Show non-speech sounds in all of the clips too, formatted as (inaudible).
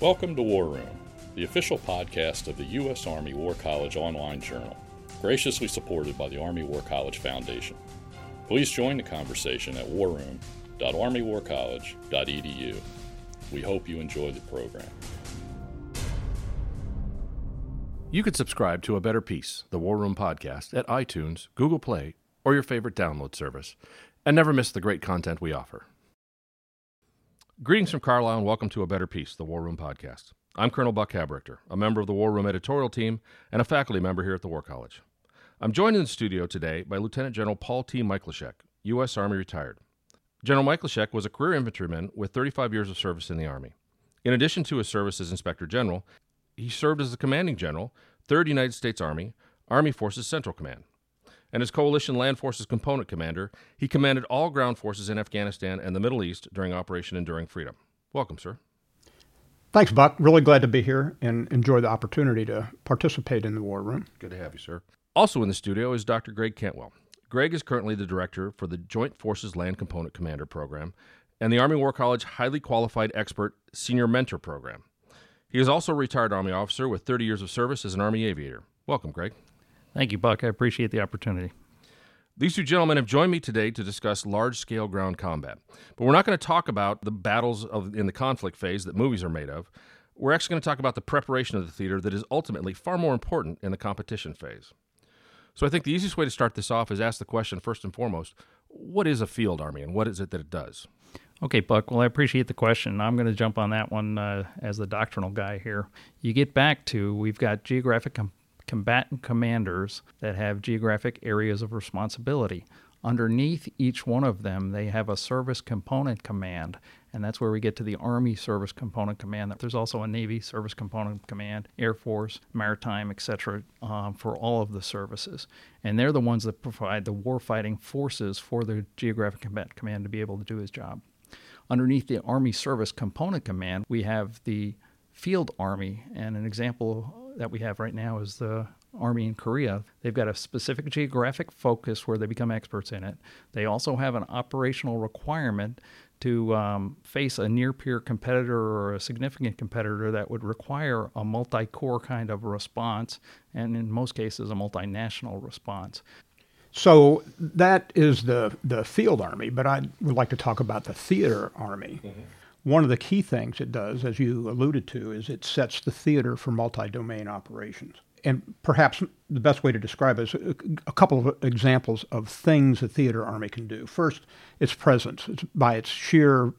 Welcome to War Room, the official podcast of the U.S. Army War College online journal, graciously supported by the Army War College Foundation. Please join the conversation at warroom.armywarcollege.edu. We hope you enjoy the program. You can subscribe to A Better Peace, the War Room podcast, at iTunes, Google Play, or your favorite download service, and never miss the great content we offer. Greetings from Carlisle and welcome to A Better Peace, the War Room podcast. I'm Colonel Buck Haberichter, a member of the War Room editorial team and a faculty member here at the War College. I'm joined in the studio today by Lieutenant General Paul T. Mikolashek, U.S. Army retired. General Mikolashek was a career infantryman with 35 years of service in the Army. In addition to his service as Inspector General, he served as the Commanding General, 3rd United States Army, Army Forces Central Command and as Coalition Land Forces Component Commander, he commanded all ground forces in Afghanistan and the Middle East during Operation Enduring Freedom. Welcome, sir. Thanks, Buck. Really glad to be here and enjoy the opportunity to participate in the War Room. Good to have you, sir. Also in the studio is Dr. Greg Cantwell. Greg is currently the director for the Joint Forces Land Component Commander Program and the Army War College Highly Qualified Expert Senior Mentor Program. He is also a retired Army officer with 30 years of service as an Army aviator. Welcome, Greg. Thank you, Buck. I appreciate the opportunity. These two gentlemen have joined me today to discuss large scale ground combat. But we're not going to talk about the battles of, in the conflict phase that movies are made of. We're actually going to talk about the preparation of the theater that is ultimately far more important in the competition phase. So I think the easiest way to start this off is ask the question first and foremost what is a field army and what is it that it does? Okay, Buck. Well, I appreciate the question. I'm going to jump on that one uh, as the doctrinal guy here. You get back to we've got geographic com- combatant commanders that have geographic areas of responsibility. Underneath each one of them, they have a service component command, and that's where we get to the Army Service Component Command. There's also a Navy Service Component Command, Air Force, Maritime, etc., um, for all of the services. And they're the ones that provide the warfighting forces for the Geographic Combatant Command to be able to do his job. Underneath the Army Service Component Command, we have the Field Army, and an example that we have right now is the Army in Korea. They've got a specific geographic focus where they become experts in it. They also have an operational requirement to um, face a near peer competitor or a significant competitor that would require a multi corps kind of response, and in most cases, a multinational response. So that is the, the field army, but I would like to talk about the theater army. Mm-hmm. One of the key things it does, as you alluded to, is it sets the theater for multi domain operations. And perhaps the best way to describe it is a, a, couple of examples of things the theater army can do. First, its presence. It's by its sheer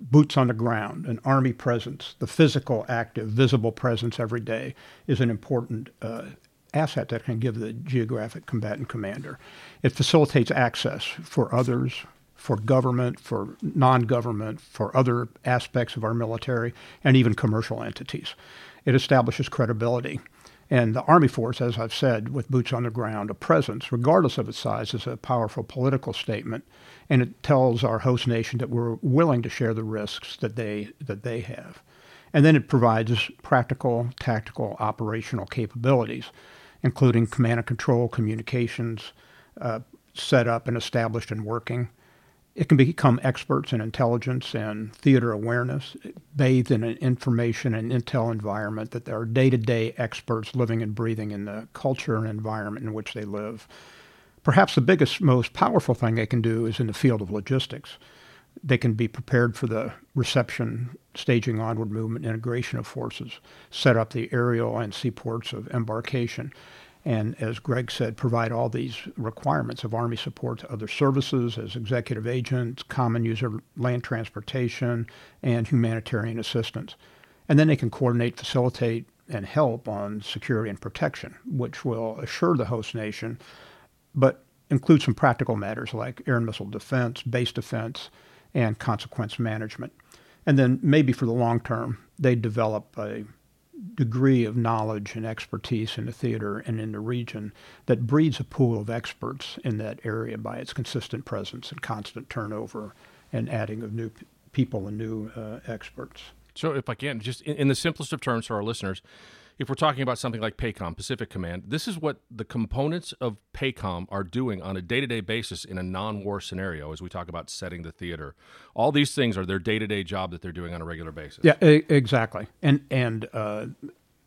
boots on the ground, an army presence, the physical, active, visible presence every day is an important uh, asset that can give the geographic combatant commander. It facilitates access for others, for government, for non government, for other aspects of our military, and even commercial entities. It establishes credibility. And the Army Force, as I've said, with boots on the ground, a presence, regardless of its size, is a powerful political statement. And it tells our host nation that we're willing to share the risks that they, that they have. And then it provides practical, tactical, operational capabilities, including command and control, communications, uh, set up and established and working, it can become experts in intelligence and theater awareness, bathed in an information and intel environment that they are day to day experts living and breathing in the culture and environment in which they live. Perhaps the biggest, most powerful thing they can do is in the field of logistics. They can be prepared for the reception, staging, onward movement, integration of forces, set up the aerial and seaports of embarkation and as Greg said, provide all these requirements of Army support to other services as executive agents, common user land transportation, and humanitarian assistance. And then they can coordinate, facilitate, and help on security and protection, which will assure the host nation, but include some practical matters like air and missile defense, base defense, and consequence management. And then maybe for the long term, they develop a degree of knowledge and expertise in the theater and in the region that breeds a pool of experts in that area by its consistent presence and constant turnover and adding of new p- people and new uh, experts. So, if I can, just in, in, the simplest of terms for our listeners, if we're talking about something like PACOM, Pacific Command, this is what the components of PACOM are doing on a day to day basis in a non war scenario as we talk about setting the theater. All these things are their day to day job that they're doing on a regular basis. Yeah, e- exactly. And, and, uh,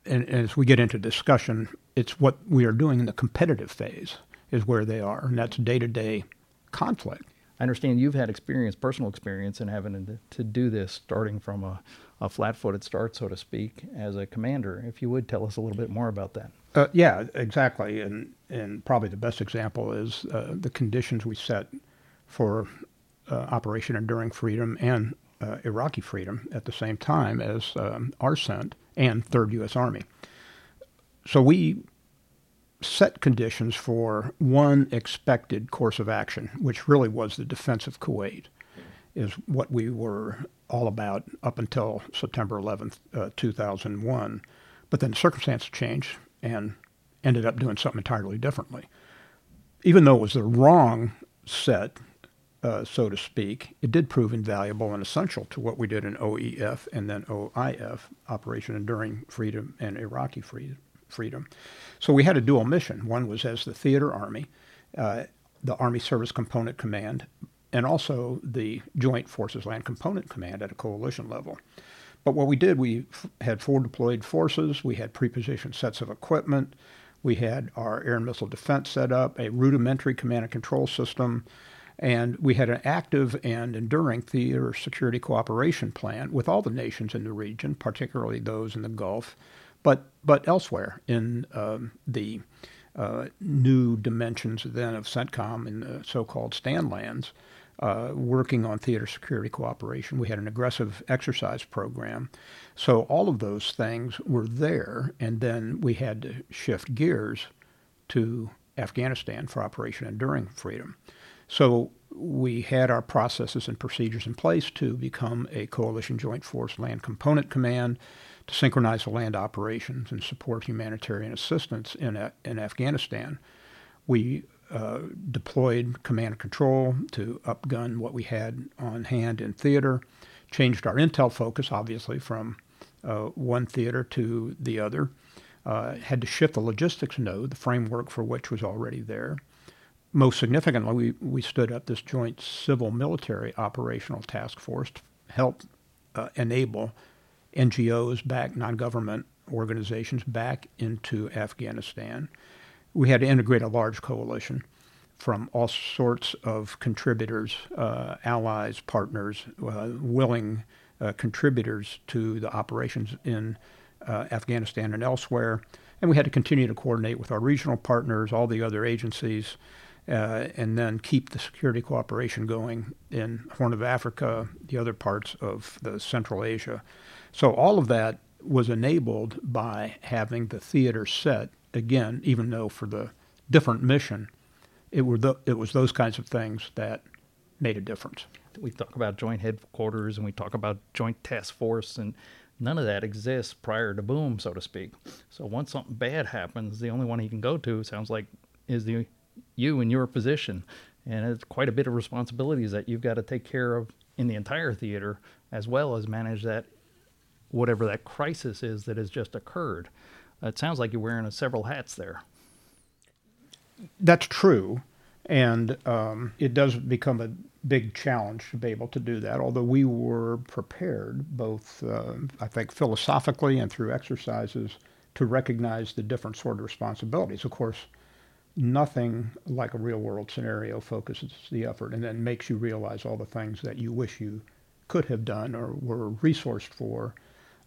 and, and as we get into discussion, it's what we are doing in the competitive phase is where they are, and that's day to day conflict. I understand you've had experience, personal experience, in having to, to do this starting from a, a flat footed start, so to speak, as a commander. If you would tell us a little bit more about that. Uh, yeah, exactly. And, and probably the best example is uh, the conditions we set for uh, Operation Enduring Freedom and uh, Iraqi Freedom at the same time as um, ARCENT and 3rd U.S. Army. So we set conditions for one expected course of action, which really was the defense of Kuwait, is what we were all about up until September 11th, uh, 2001. But then circumstances changed and ended up doing something entirely differently. Even though it was the wrong set, uh, so to speak, it did prove invaluable and essential to what we did in OEF and then OIF, Operation Enduring Freedom and Iraqi Freedom freedom. So we had a dual mission. One was as the theater army, uh, the Army Service Component Command, and also the Joint Forces Land Component Command at a coalition level. But what we did, we f- had four deployed forces, we had prepositioned sets of equipment, we had our air and missile defense set up, a rudimentary command and control system, and we had an active and enduring theater security cooperation plan with all the nations in the region, particularly those in the Gulf, but but elsewhere in um, the uh, new dimensions then of CENTCOM in the so-called stand lands, uh, working on theater security cooperation. We had an aggressive exercise program. So all of those things were there, and then we had to shift gears to Afghanistan for Operation Enduring Freedom. So we had our processes and procedures in place to become a coalition joint force land component command to synchronize the land operations and support humanitarian assistance in, a, in Afghanistan. We uh, deployed command and control to upgun what we had on hand in theater, changed our intel focus, obviously, from uh, one theater to the other, uh, had to shift the logistics node, the framework for which was already there. Most significantly, we, we stood up this joint civil military operational task force to help uh, enable NGOs back, non government organizations back into Afghanistan. We had to integrate a large coalition from all sorts of contributors, uh, allies, partners, uh, willing uh, contributors to the operations in uh, Afghanistan and elsewhere. And we had to continue to coordinate with our regional partners, all the other agencies, uh, and then keep the security cooperation going in Horn of Africa, the other parts of the Central Asia. So all of that was enabled by having the theater set again, even though for the different mission, it were the, it was those kinds of things that made a difference. We talk about joint headquarters and we talk about joint task force, and none of that exists prior to boom, so to speak. So once something bad happens, the only one he can go to sounds like is the you in your position, and it's quite a bit of responsibilities that you've got to take care of in the entire theater as well as manage that whatever that crisis is that has just occurred. It sounds like you're wearing several hats there. That's true. And um, it does become a big challenge to be able to do that, although we were prepared, both, uh, I think, philosophically and through exercises, to recognize the different sort of responsibilities. Of course, nothing like a real world scenario focuses the effort and then makes you realize all the things that you wish you could have done or were resourced for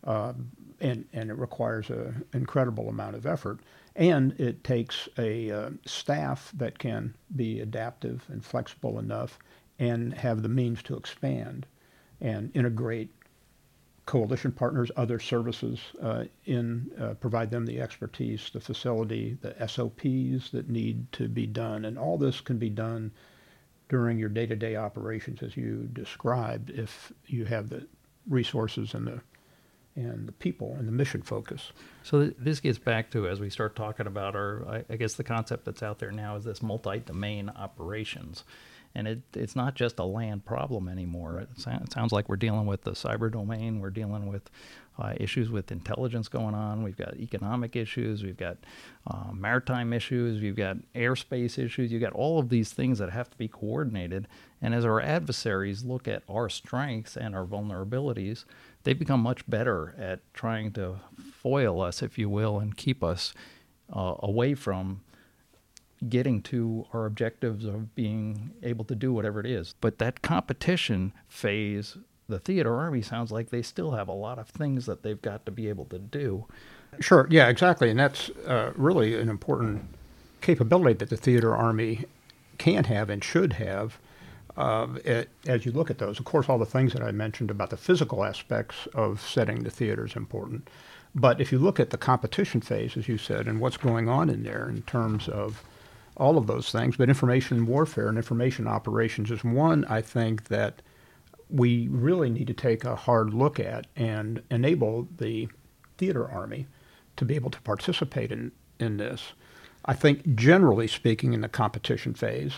um, and, and it requires an incredible amount of effort. And it takes a uh, staff that can be adaptive and flexible enough and have the means to expand and integrate coalition partners, other services uh, in, uh, provide them the expertise, the facility, the SOPs that need to be done. And all this can be done during your day-to-day operations as you described if you have the resources and the and the people and the mission focus. So th- this gets back to as we start talking about our, I, I guess the concept that's out there now is this multi-domain operations, And it, it's not just a land problem anymore. It, it sounds like we're dealing with the cyber domain. We're dealing with uh, issues with intelligence going on. We've got economic issues. We've got uh, maritime issues. We've got airspace issues. You've got all of these things that have to be coordinated. And as our adversaries look at our strengths and our vulnerabilities, they've become much better at trying to foil us, if you will, and keep us uh, away from getting to our objectives of being able to do whatever it is. But that competition phase, the theater army sounds like they still have a lot of things that they've got to be able to do. Sure, yeah, exactly. And that's uh, really an important capability that the theater army can have and should have uh, it, as you look at those. Of course, all the things that I mentioned about the physical aspects of setting the theater is important. But if you look at the competition phase, as you said, and what's going on in there in terms of all of those things, but information warfare and information operations is one I think that we really need to take a hard look at and enable the theater army to be able to participate in, in this. I think generally speaking in the competition phase,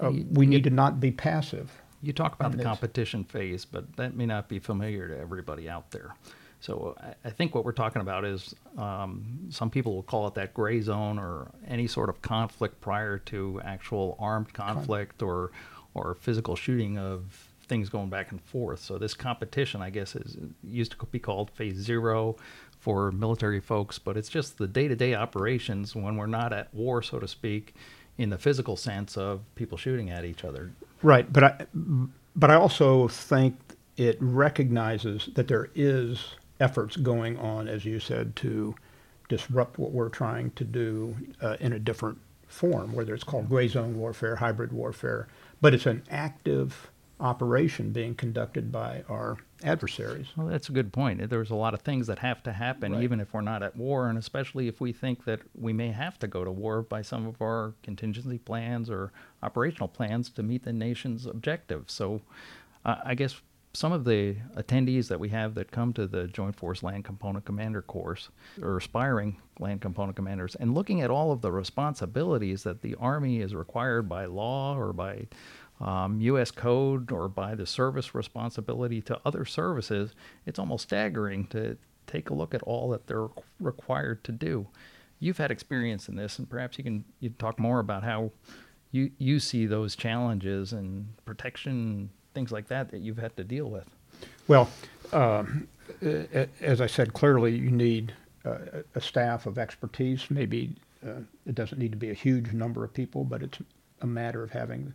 uh, we need to not be passive. You talk about the this. competition phase, but that may not be familiar to everybody out there. So I, I think what we're talking about is um, some people will call it that gray zone or any sort of conflict prior to actual armed conflict or or physical shooting of things going back and forth. So this competition, I guess, is used to be called phase zero for military folks, but it's just the day-to-day operations when we're not at war, so to speak, in the physical sense of people shooting at each other. Right, but I, but I also think it recognizes that there is efforts going on, as you said, to disrupt what we're trying to do uh, in a different form, whether it's called gray zone warfare, hybrid warfare, but it's an active operation being conducted by our adversaries. Well, that's a good point. There's a lot of things that have to happen, Right. even if we're not at war, and especially if we think that we may have to go to war by some of our contingency plans or operational plans to meet the nation's objectives. So, uh, I guess some of the attendees that we have that come to the Joint Force Land Component Commander course are aspiring land component commanders, and looking at all of the responsibilities that the Army is required by law or by um, U.S. code or by the service responsibility to other services, it's almost staggering to take a look at all that they're required to do. You've had experience in this, and perhaps you can you talk more about how you you see those challenges and protection things like that that you've had to deal with. Well, a- as I said, clearly you need uh, a staff of expertise. Maybe uh, it doesn't need to be a huge number of people, but it's a matter of having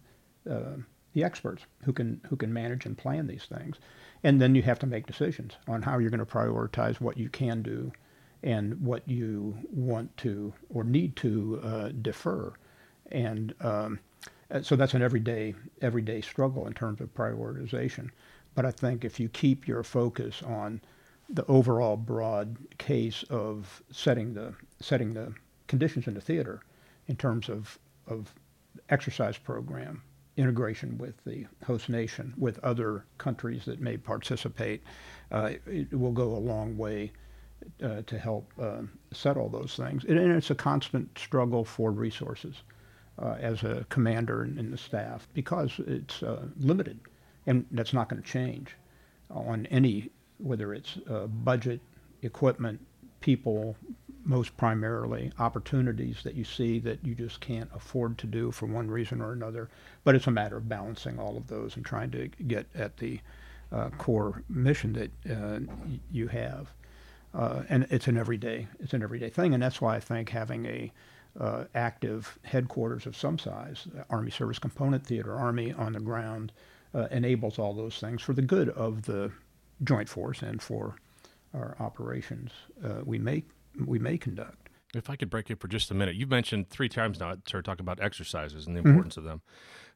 uh, the experts who can who can manage and plan these things. And then you have to make decisions on how you're going to prioritize what you can do and what you want to or need to uh, defer. And um, uh, so that's an everyday everyday struggle in terms of prioritization. But I think if you keep your focus on the overall broad case of setting the setting the conditions in the theater in terms of of exercise program, integration with the host nation, with other countries that may participate, uh, it will go a long way uh, to help um set all those things. And, it's a constant struggle for resources uh, as a commander and, and the staff because it's uh, limited, and that's not going to change on any whether it's uh, budget, equipment, people, most primarily opportunities that you see that you just can't afford to do for one reason or another. But it's a matter of balancing all of those and trying to get at the uh, core mission that uh, you have. Uh, and it's an everyday it's an everyday thing, and that's why I think having a uh, active headquarters of some size, Army Service Component Theater, Army on the ground, uh, enables all those things for the good of the joint force and for our operations uh, we may we may conduct. If I could break it for just a minute, you've mentioned three times now, started talking about exercises and the Mm-hmm. importance of them.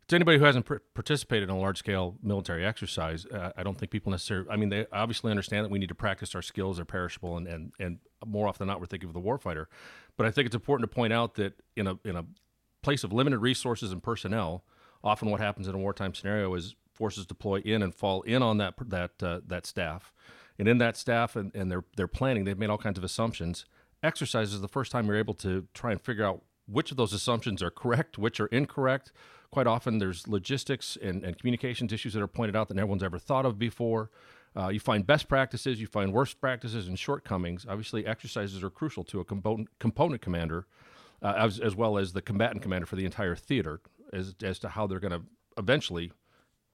To anybody who hasn't pr- participated in a large scale military exercise, uh, I don't think people necessarily, I mean, they obviously understand that we need to practice our skills, they're perishable, and, and, and more often than not, we're thinking of the warfighter. But I think it's important to point out that in a, in a place of limited resources and personnel, often what happens in a wartime scenario is forces deploy in and fall in on that that uh, that staff, and in that staff and, and their their planning, they've made all kinds of assumptions. Exercise is the first time you're able to try and figure out which of those assumptions are correct, which are incorrect, quite often there's logistics and, and communications issues that are pointed out that no one's ever thought of before. Uh, you find best practices, you find worst practices, and shortcomings. Obviously, exercises are crucial to a component, component commander, uh, as, as well as the combatant commander for the entire theater, as, as to how they're going to eventually,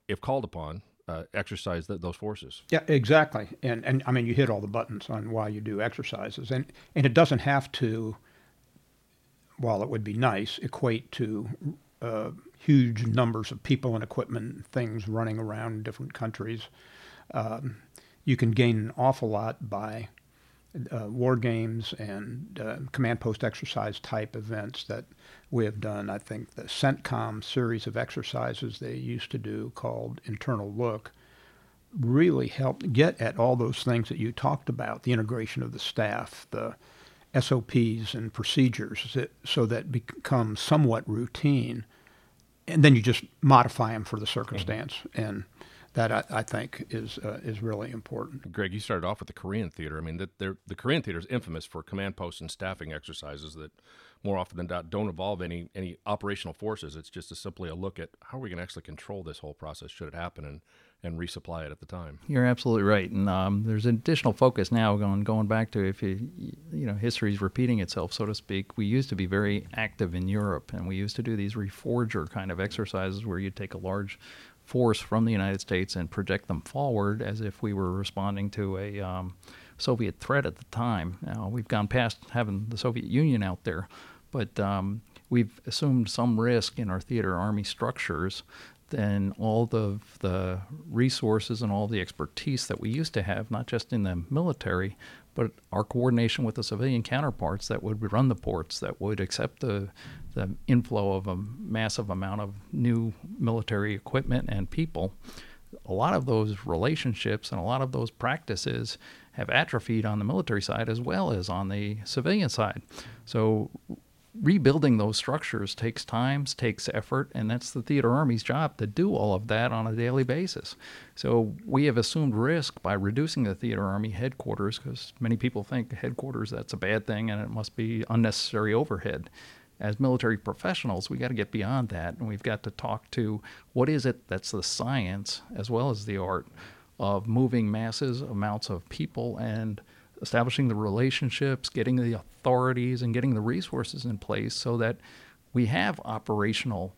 if called upon, uh, exercise those forces. Yeah, exactly. And and I mean, you hit all the buttons on why you do exercises, and and it doesn't have to. While it would be nice, equate to uh, huge numbers of people and equipment, and things running around different countries. Um, you can gain an awful lot by uh, war games and uh, command post exercise type events that we have done. I think the CENTCOM series of exercises they used to do called Internal Look really helped get at all those things that you talked about the integration of the staff, the SOPs and procedures, so that become somewhat routine. And then you just modify them for the circumstance. Mm-hmm. And that I, I, think is uh, is really important. Greg, you started off with the Korean theater. I mean, the, the Korean theater is infamous for command posts and staffing exercises that more often than not don't involve any any operational forces. It's just a, simply a look at how are we going to actually control this whole process should it happen and and resupply it at the time. You're absolutely right, and um, there's additional focus now going going back to if you you know history is repeating itself, so to speak. We used to be very active in Europe, and we used to do these reforger kind of exercises where you take a large force from the United States and project them forward as if we were responding to a um, Soviet threat at the time. Now, we've gone past having the Soviet Union out there, but um, we've assumed some risk in our theater army structures then all the, the resources and all the expertise that we used to have, not just in the military, but our coordination with the civilian counterparts that would run the ports, that would accept the, the inflow of a massive amount of new military equipment and people. A lot of those relationships and a lot of those practices have atrophied on the military side as well as on the civilian side. So rebuilding those structures takes time, takes effort, and that's the theater army's job to do all of that on a daily basis. So we have assumed risk by reducing the theater army headquarters because many people think headquarters that's a bad thing and it must be unnecessary overhead. As military professionals, we got to get beyond that, and we've got to talk to what is it that's the science as well as the art of moving masses amounts of people and establishing the relationships, getting the authorities, and getting the resources in place so that we have operational,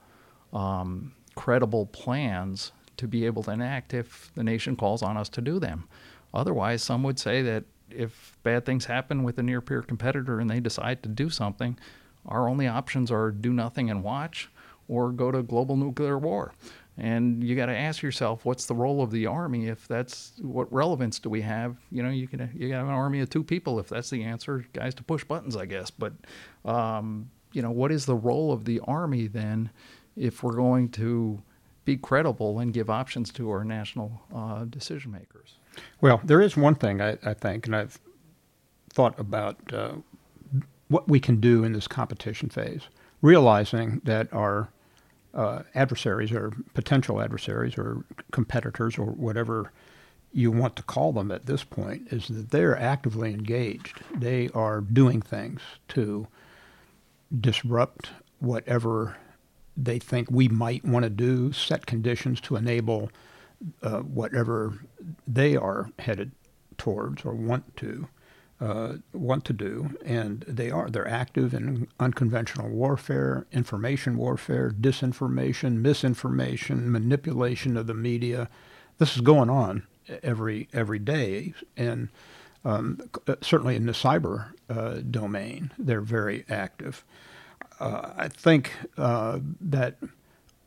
um, credible plans to be able to enact if the nation calls on us to do them. Otherwise, some would say that if bad things happen with a near peer competitor and they decide to do something, our only options are do nothing and watch or go to global nuclear war. And you got to ask yourself, what's the role of the army? If that's what relevance do we have? You know, you can you got an army of two people if that's the answer, guys to push buttons, I guess. But um, you know, what is the role of the army then, if we're going to be credible and give options to our national uh, decision makers? Well, there is one thing I, I think, and I've thought about uh, what we can do in this competition phase, realizing that our uh, adversaries or potential adversaries or competitors or whatever you want to call them at this point is that they're actively engaged. They are doing things to disrupt whatever they think we might want to do, set conditions to enable uh, whatever they are headed towards or want to uh, want to do, and they are. They're active in unconventional warfare, information warfare, disinformation, misinformation, manipulation of the media. This is going on every every day, and um, certainly in the cyber uh, domain, they're very active. Uh, I think uh, that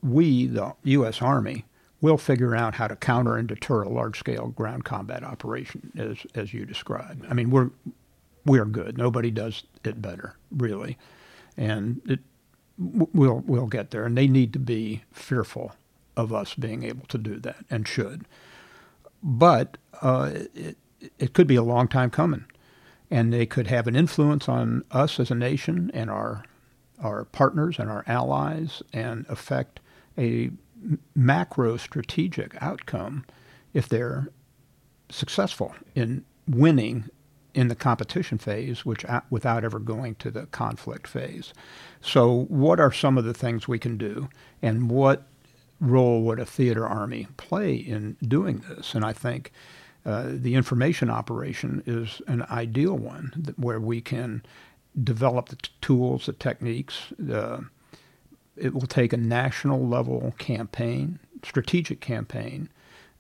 we, the U.S. Army, we'll figure out how to counter and deter a large-scale ground combat operation, as as you described. I mean, we're we're good. Nobody does it better, really, and it we'll we'll get there. And they need to be fearful of us being able to do that, and should. But uh, it it could be a long time coming, and they could have an influence on us as a nation and our our partners and our allies, and affect a macro strategic outcome if they're successful in winning in the competition phase, which without ever going to the conflict phase. So, what are some of the things we can do, and what role would a theater army play in doing this? And I think uh, the information operation is an ideal one where we can develop the t- tools, the techniques. The, it will take a national level campaign, strategic campaign,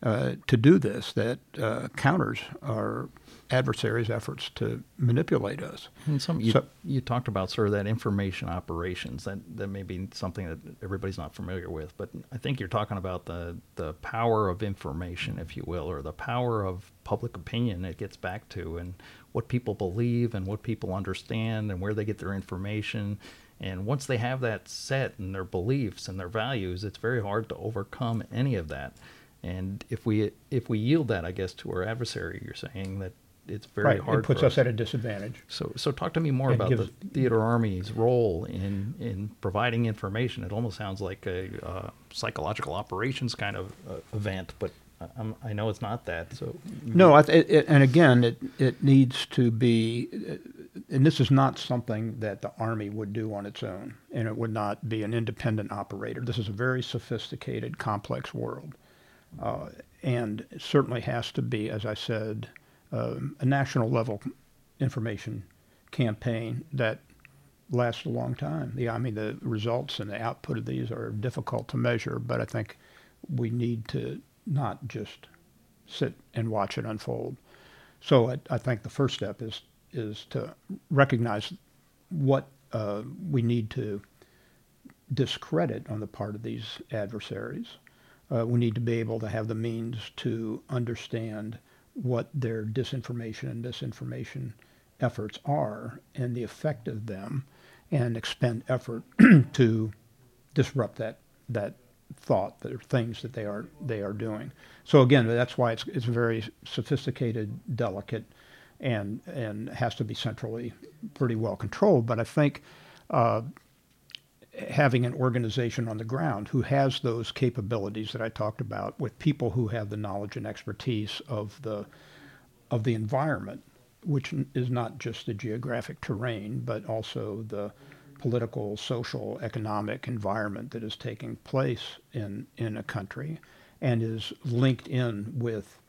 uh, to do this that uh, counters our adversaries' efforts to manipulate us. And some you, So- you talked about sort of that information operations that that may be something that everybody's not familiar with, but I think you're talking about the the power of information, if you will, or the power of public opinion. It gets back to and what people believe and what people understand and where they get their information. And once they have that set and their beliefs and their values, it's very hard to overcome any of that. And if we if we yield that, I guess, to our adversary, you're saying that it's very right, hard. it puts for us at a disadvantage. so, so talk to me more And about gives- the theater army's role in in providing information. It almost sounds like a uh, psychological operations kind of uh, event, but I- I'm, I know it's not that. So, No, I th- it, it, and again, it, it needs to be, uh, and this is not something that the Army would do on its own, and it would not be an independent operator. This is a very sophisticated, complex world. Uh, and certainly has to be, as I said, um, a national level information campaign that lasts a long time. The, I mean, the results and the output of these are difficult to measure, but I think we need to not just sit and watch it unfold. So I, I think the first step is is to recognize what uh, we need to discredit on the part of these adversaries. Uh, we need to be able to have the means to understand what their disinformation and disinformation efforts are and the effect of them, and expend effort (clears throat) to disrupt that that thought, the things that they are they are doing. So again, that's why it's it's very sophisticated, delicate, and and has to be centrally pretty well controlled. But I think uh, having an organization on the ground who has those capabilities that I talked about, with people who have the knowledge and expertise of the of the environment, which is not just the geographic terrain, but also the political, social, economic environment that is taking place in, in a country and is linked in with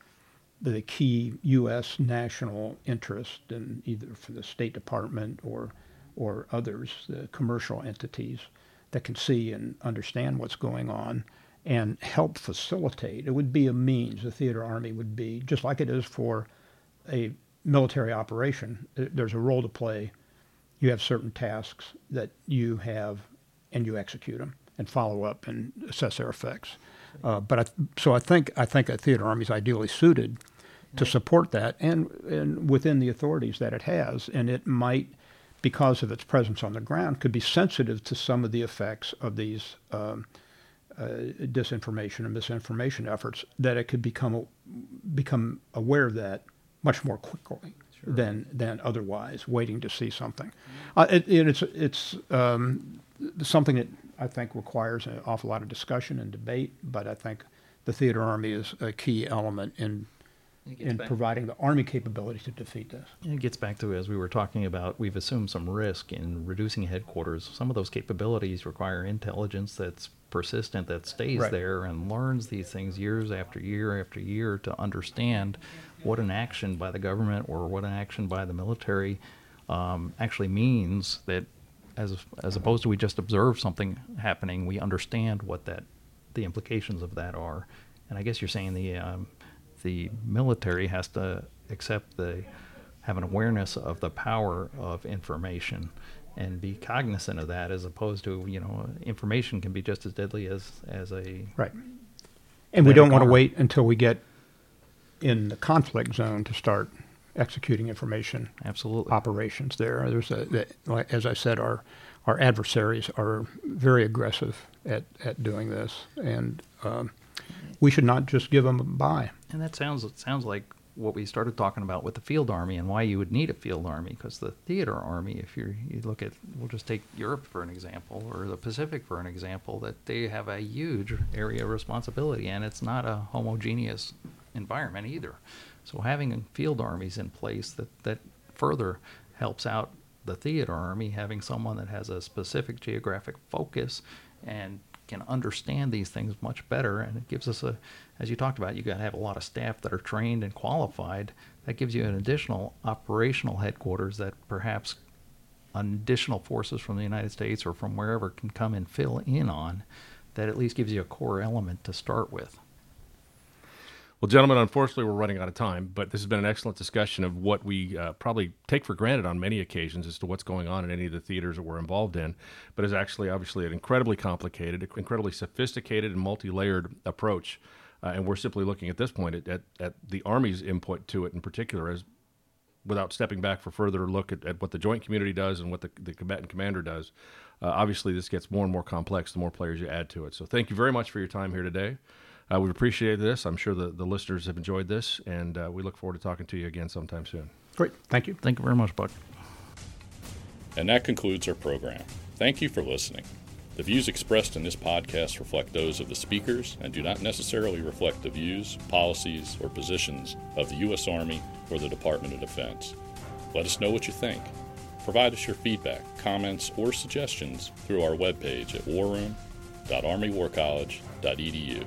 the key U.S. national interest in either for the State Department or, or others, the commercial entities that can see and understand what's going on and help facilitate. It would be a means, the theater army would be, just like it is for a military operation, there's a role to play. You have certain tasks that you have, and you execute them and follow up and assess their effects. Uh, but I, so I think I think a theater army is ideally suited to support that, and and within the authorities that it has, and it might, because of its presence on the ground, could be sensitive to some of the effects of these. Um, uh, disinformation and misinformation efforts, that it could become become aware of that much more quickly than than otherwise, waiting to see something. Uh, it, it, it's it's um, something that I think requires an awful lot of discussion and debate, but I think the theater army is a key element in in back- providing the army capability to defeat this. It gets back to as we were talking about, we've assumed some risk in reducing headquarters. Some of those capabilities require intelligence that's persistent, that stays Right. there and learns these things years after year after year to understand what an action by the government or what an action by the military um, actually means. That as as opposed to we just observe something happening, we understand what that the implications of that are. And I guess you're saying the um, the military has to accept the have an awareness of the power of information and be cognizant of that as opposed to you know information can be just as deadly as as a Right. And we don't want to wait until we get in the conflict zone to start executing information absolutely operations there. There's a, as I said, our our adversaries are very aggressive at, at doing this, and um, we should not just give them a bye. And that sounds it sounds like what we started talking about with the field army and why you would need a field army because the theater army if you you look at we'll just take Europe for an example or the Pacific for an example that they have a huge area of responsibility and it's not a homogeneous environment either. So having field armies in place that that further helps out the theater army having someone that has a specific geographic focus and can understand these things much better and it gives us a as you talked about you got to have a lot of staff that are trained and qualified that gives you an additional operational headquarters that perhaps additional forces from the United States or from wherever can come and fill in on that at least gives you a core element to start with. Well, gentlemen, unfortunately, we're running out of time, but this has been an excellent discussion of what we uh, probably take for granted on many occasions as to what's going on in any of the theaters that we're involved in, but is actually obviously an incredibly complicated, incredibly sophisticated, and multi layered approach. Uh, and we're simply looking at this point at, at, at, the Army's input to it in particular as without stepping back for further look at, at what the joint community does and what the, the combatant commander does. Uh, obviously, this gets more and more complex the more players you add to it. So, thank you very much for your time here today. Uh, we appreciate this. I'm sure the, the listeners have enjoyed this, and uh, we look forward to talking to you again sometime soon. Great. Thank you. Thank you very much, Buck. And that concludes our program. Thank you for listening. The views expressed in this podcast reflect those of the speakers and do not necessarily reflect the views, policies, or positions of the U.S. Army or the Department of Defense. Let us know what you think. Provide us your feedback, comments, or suggestions through our webpage at warroom.armywarcollege.edu